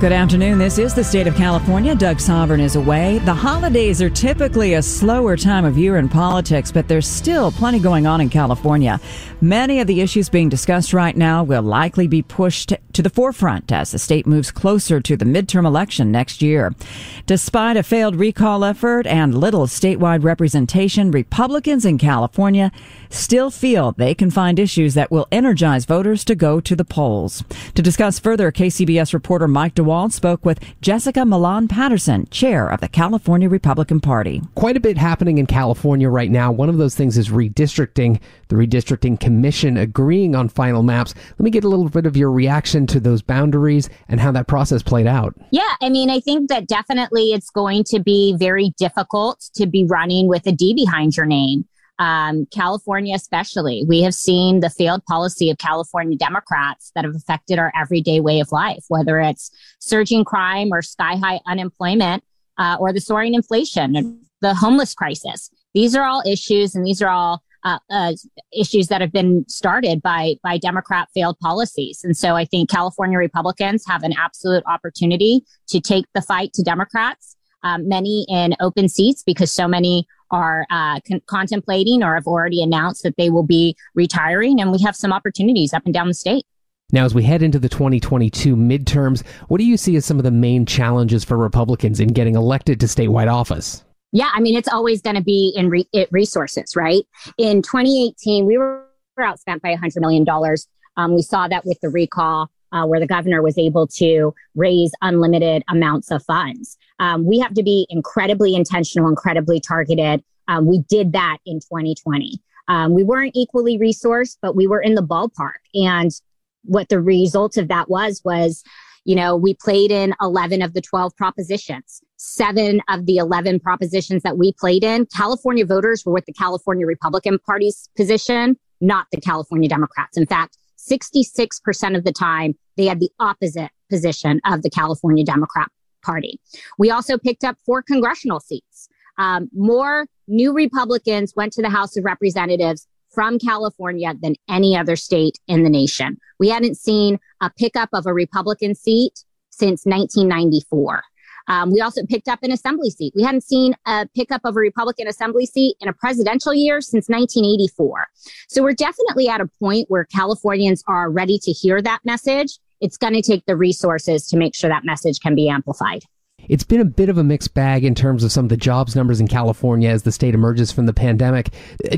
Good afternoon. This is the state of California. Doug Sovern is away. The holidays are typically a slower time of year in politics, but there's still plenty going on in California. Many of the issues being discussed right now will likely be pushed to the forefront as the state moves closer to the midterm election next year. Despite a failed recall effort and little statewide representation, Republicans in California still feel they can find issues that will energize voters to go to the polls. To discuss further, KCBS reporter Mike DeWald spoke with Jessica Milan Patterson, chair of the California Republican Party. Quite a bit happening in California right now. One of those things is redistricting. The Redistricting Commission agreeing on final maps. Let me get a little bit of your reaction to those boundaries and how that process played out. Yeah, I mean, I think that definitely it's going to be very difficult to be running with a D behind your name um, California, especially, we have seen the failed policy of California Democrats that have affected our everyday way of life, whether it's surging crime or sky high unemployment uh, or the soaring inflation, the homeless crisis. These are all issues, and these are all uh, uh, issues that have been started by by Democrat failed policies. And so I think California Republicans have an absolute opportunity to take the fight to Democrats, um, many in open seats because so many are uh, con- contemplating or have already announced that they will be retiring. And we have some opportunities up and down the state. Now, as we head into the 2022 midterms, what do you see as some of the main challenges for Republicans in getting elected to statewide office? Yeah, I mean, it's always going to be in re- resources, right? In 2018, we were outspent by $100 million. Um, we saw that with the recall uh, where the governor was able to raise unlimited amounts of funds. Um, we have to be incredibly intentional, incredibly targeted. Um, we did that in 2020. Um, we weren't equally resourced, but we were in the ballpark. And what the result of that was was, you know, we played in 11 of the 12 propositions. Seven of the 11 propositions that we played in, California voters were with the California Republican Party's position, not the California Democrats. In fact, 66% of the time, they had the opposite position of the California Democrat Party. We also picked up four congressional seats. Um, more new Republicans went to the House of Representatives from California than any other state in the nation. We hadn't seen a pickup of a Republican seat since 1994. Um, we also picked up an assembly seat. We hadn't seen a pickup of a Republican assembly seat in a presidential year since 1984. So we're definitely at a point where Californians are ready to hear that message. It's going to take the resources to make sure that message can be amplified. It's been a bit of a mixed bag in terms of some of the jobs numbers in California as the state emerges from the pandemic.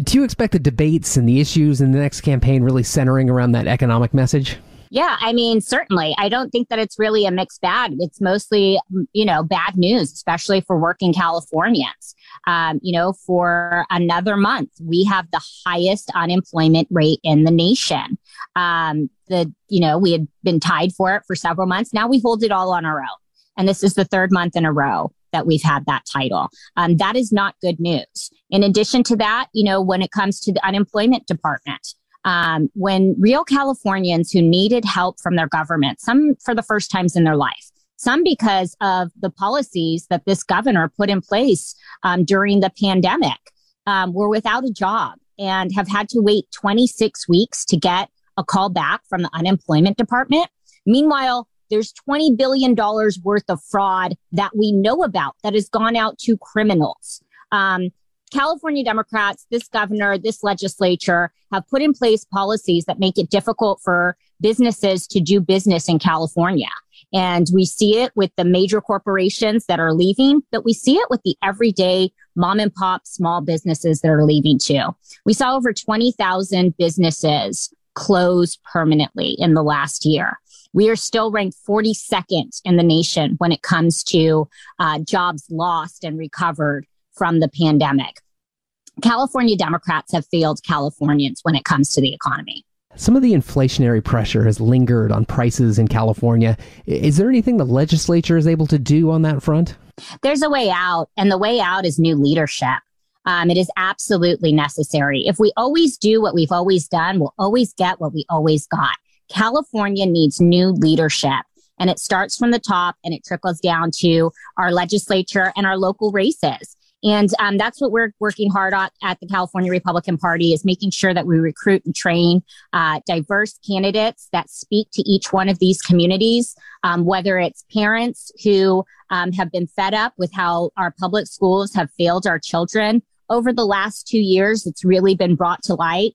Do you expect the debates and the issues in the next campaign really centering around that economic message? Yeah, I mean, certainly. I don't think that it's really a mixed bag. It's mostly, you know, bad news, especially for working Californians. Um, you know, for another month, we have the highest unemployment rate in the nation. Um, the, you know, we had been tied for it for several months. Now we hold it all on our own. And this is the third month in a row that we've had that title. Um, that is not good news. In addition to that, you know, when it comes to the unemployment department, um, when real Californians who needed help from their government, some for the first times in their life, some because of the policies that this governor put in place um, during the pandemic, um, were without a job and have had to wait 26 weeks to get a call back from the unemployment department. Meanwhile, there's $20 billion worth of fraud that we know about that has gone out to criminals. Um, California Democrats, this governor, this legislature have put in place policies that make it difficult for businesses to do business in California. And we see it with the major corporations that are leaving, but we see it with the everyday mom and pop small businesses that are leaving too. We saw over 20,000 businesses close permanently in the last year. We are still ranked 42nd in the nation when it comes to uh, jobs lost and recovered from the pandemic. California Democrats have failed Californians when it comes to the economy. Some of the inflationary pressure has lingered on prices in California. Is there anything the legislature is able to do on that front? There's a way out, and the way out is new leadership. Um, it is absolutely necessary. If we always do what we've always done, we'll always get what we always got. California needs new leadership. And it starts from the top and it trickles down to our legislature and our local races. And um, that's what we're working hard at at the California Republican Party is making sure that we recruit and train uh, diverse candidates that speak to each one of these communities, um, whether it's parents who um, have been fed up with how our public schools have failed our children over the last two years. It's really been brought to light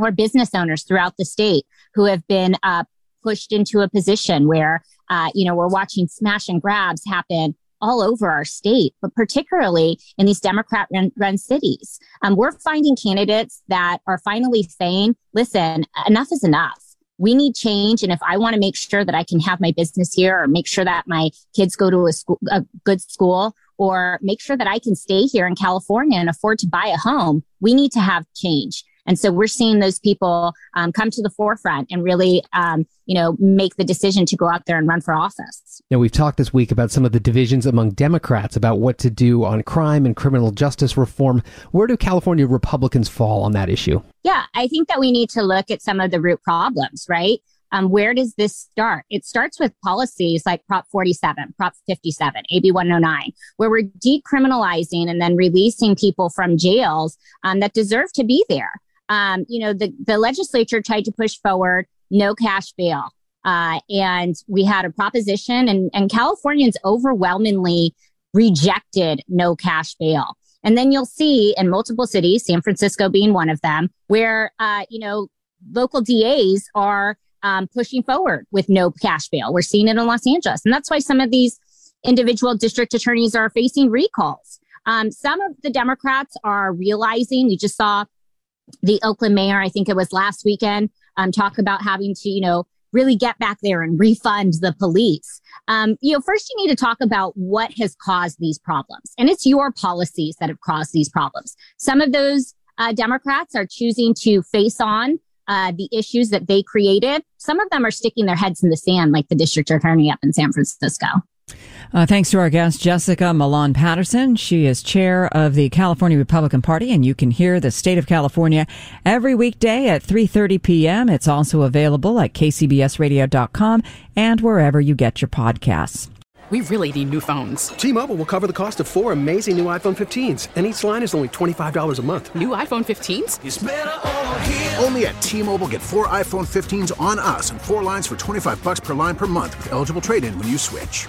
or business owners throughout the state who have been uh, pushed into a position where, uh, you know, we're watching smash and grabs happen all over our state, but particularly in these Democrat run, cities. Um, we're finding candidates that are finally saying, listen, enough is enough. We need change. And if I want to make sure that I can have my business here or make sure that my kids go to a, school, a good school or make sure that I can stay here in California and afford to buy a home, we need to have change. And so we're seeing those people um, come to the forefront and really, um, you know, make the decision to go out there and run for office. Now, we've talked this week about some of the divisions among Democrats about what to do on crime and criminal justice reform. Where do California Republicans fall on that issue? Yeah, I think that we need to look at some of the root problems, right? Um, where does this start? It starts with policies like Prop 47, Prop 57, AB 109, where we're decriminalizing and then releasing people from jails um, that deserve to be there um, you know, the, the legislature tried to push forward no cash bail. Uh, and we had a proposition, and, and Californians overwhelmingly rejected no cash bail. And then you'll see in multiple cities, San Francisco being one of them, where, uh, you know, local DAs are um, pushing forward with no cash bail. We're seeing it in Los Angeles. And that's why some of these individual district attorneys are facing recalls. Um, some of the Democrats are realizing, we just saw the Oakland mayor, I think it was last weekend, um, talk about having to, you know, really get back there and refund the police. Um, you know, first you need to talk about what has caused these problems. And it's your policies that have caused these problems. Some of those uh, Democrats are choosing to face on uh, the issues that they created. Some of them are sticking their heads in the sand, like the district attorney up in San Francisco. Uh, thanks to our guest, Jessica Milan Patterson. She is chair of the California Republican Party, and you can hear the state of California every weekday at 3.30 p.m. It's also available at kcbsradio.com and wherever you get your podcasts. We really need new phones. T-Mobile will cover the cost of four amazing new iPhone 15s, and each line is only $25 a month. New iPhone 15s? Only at T-Mobile get four iPhone 15s on us and four lines for 25 bucks per line per month with eligible trade-in when you switch.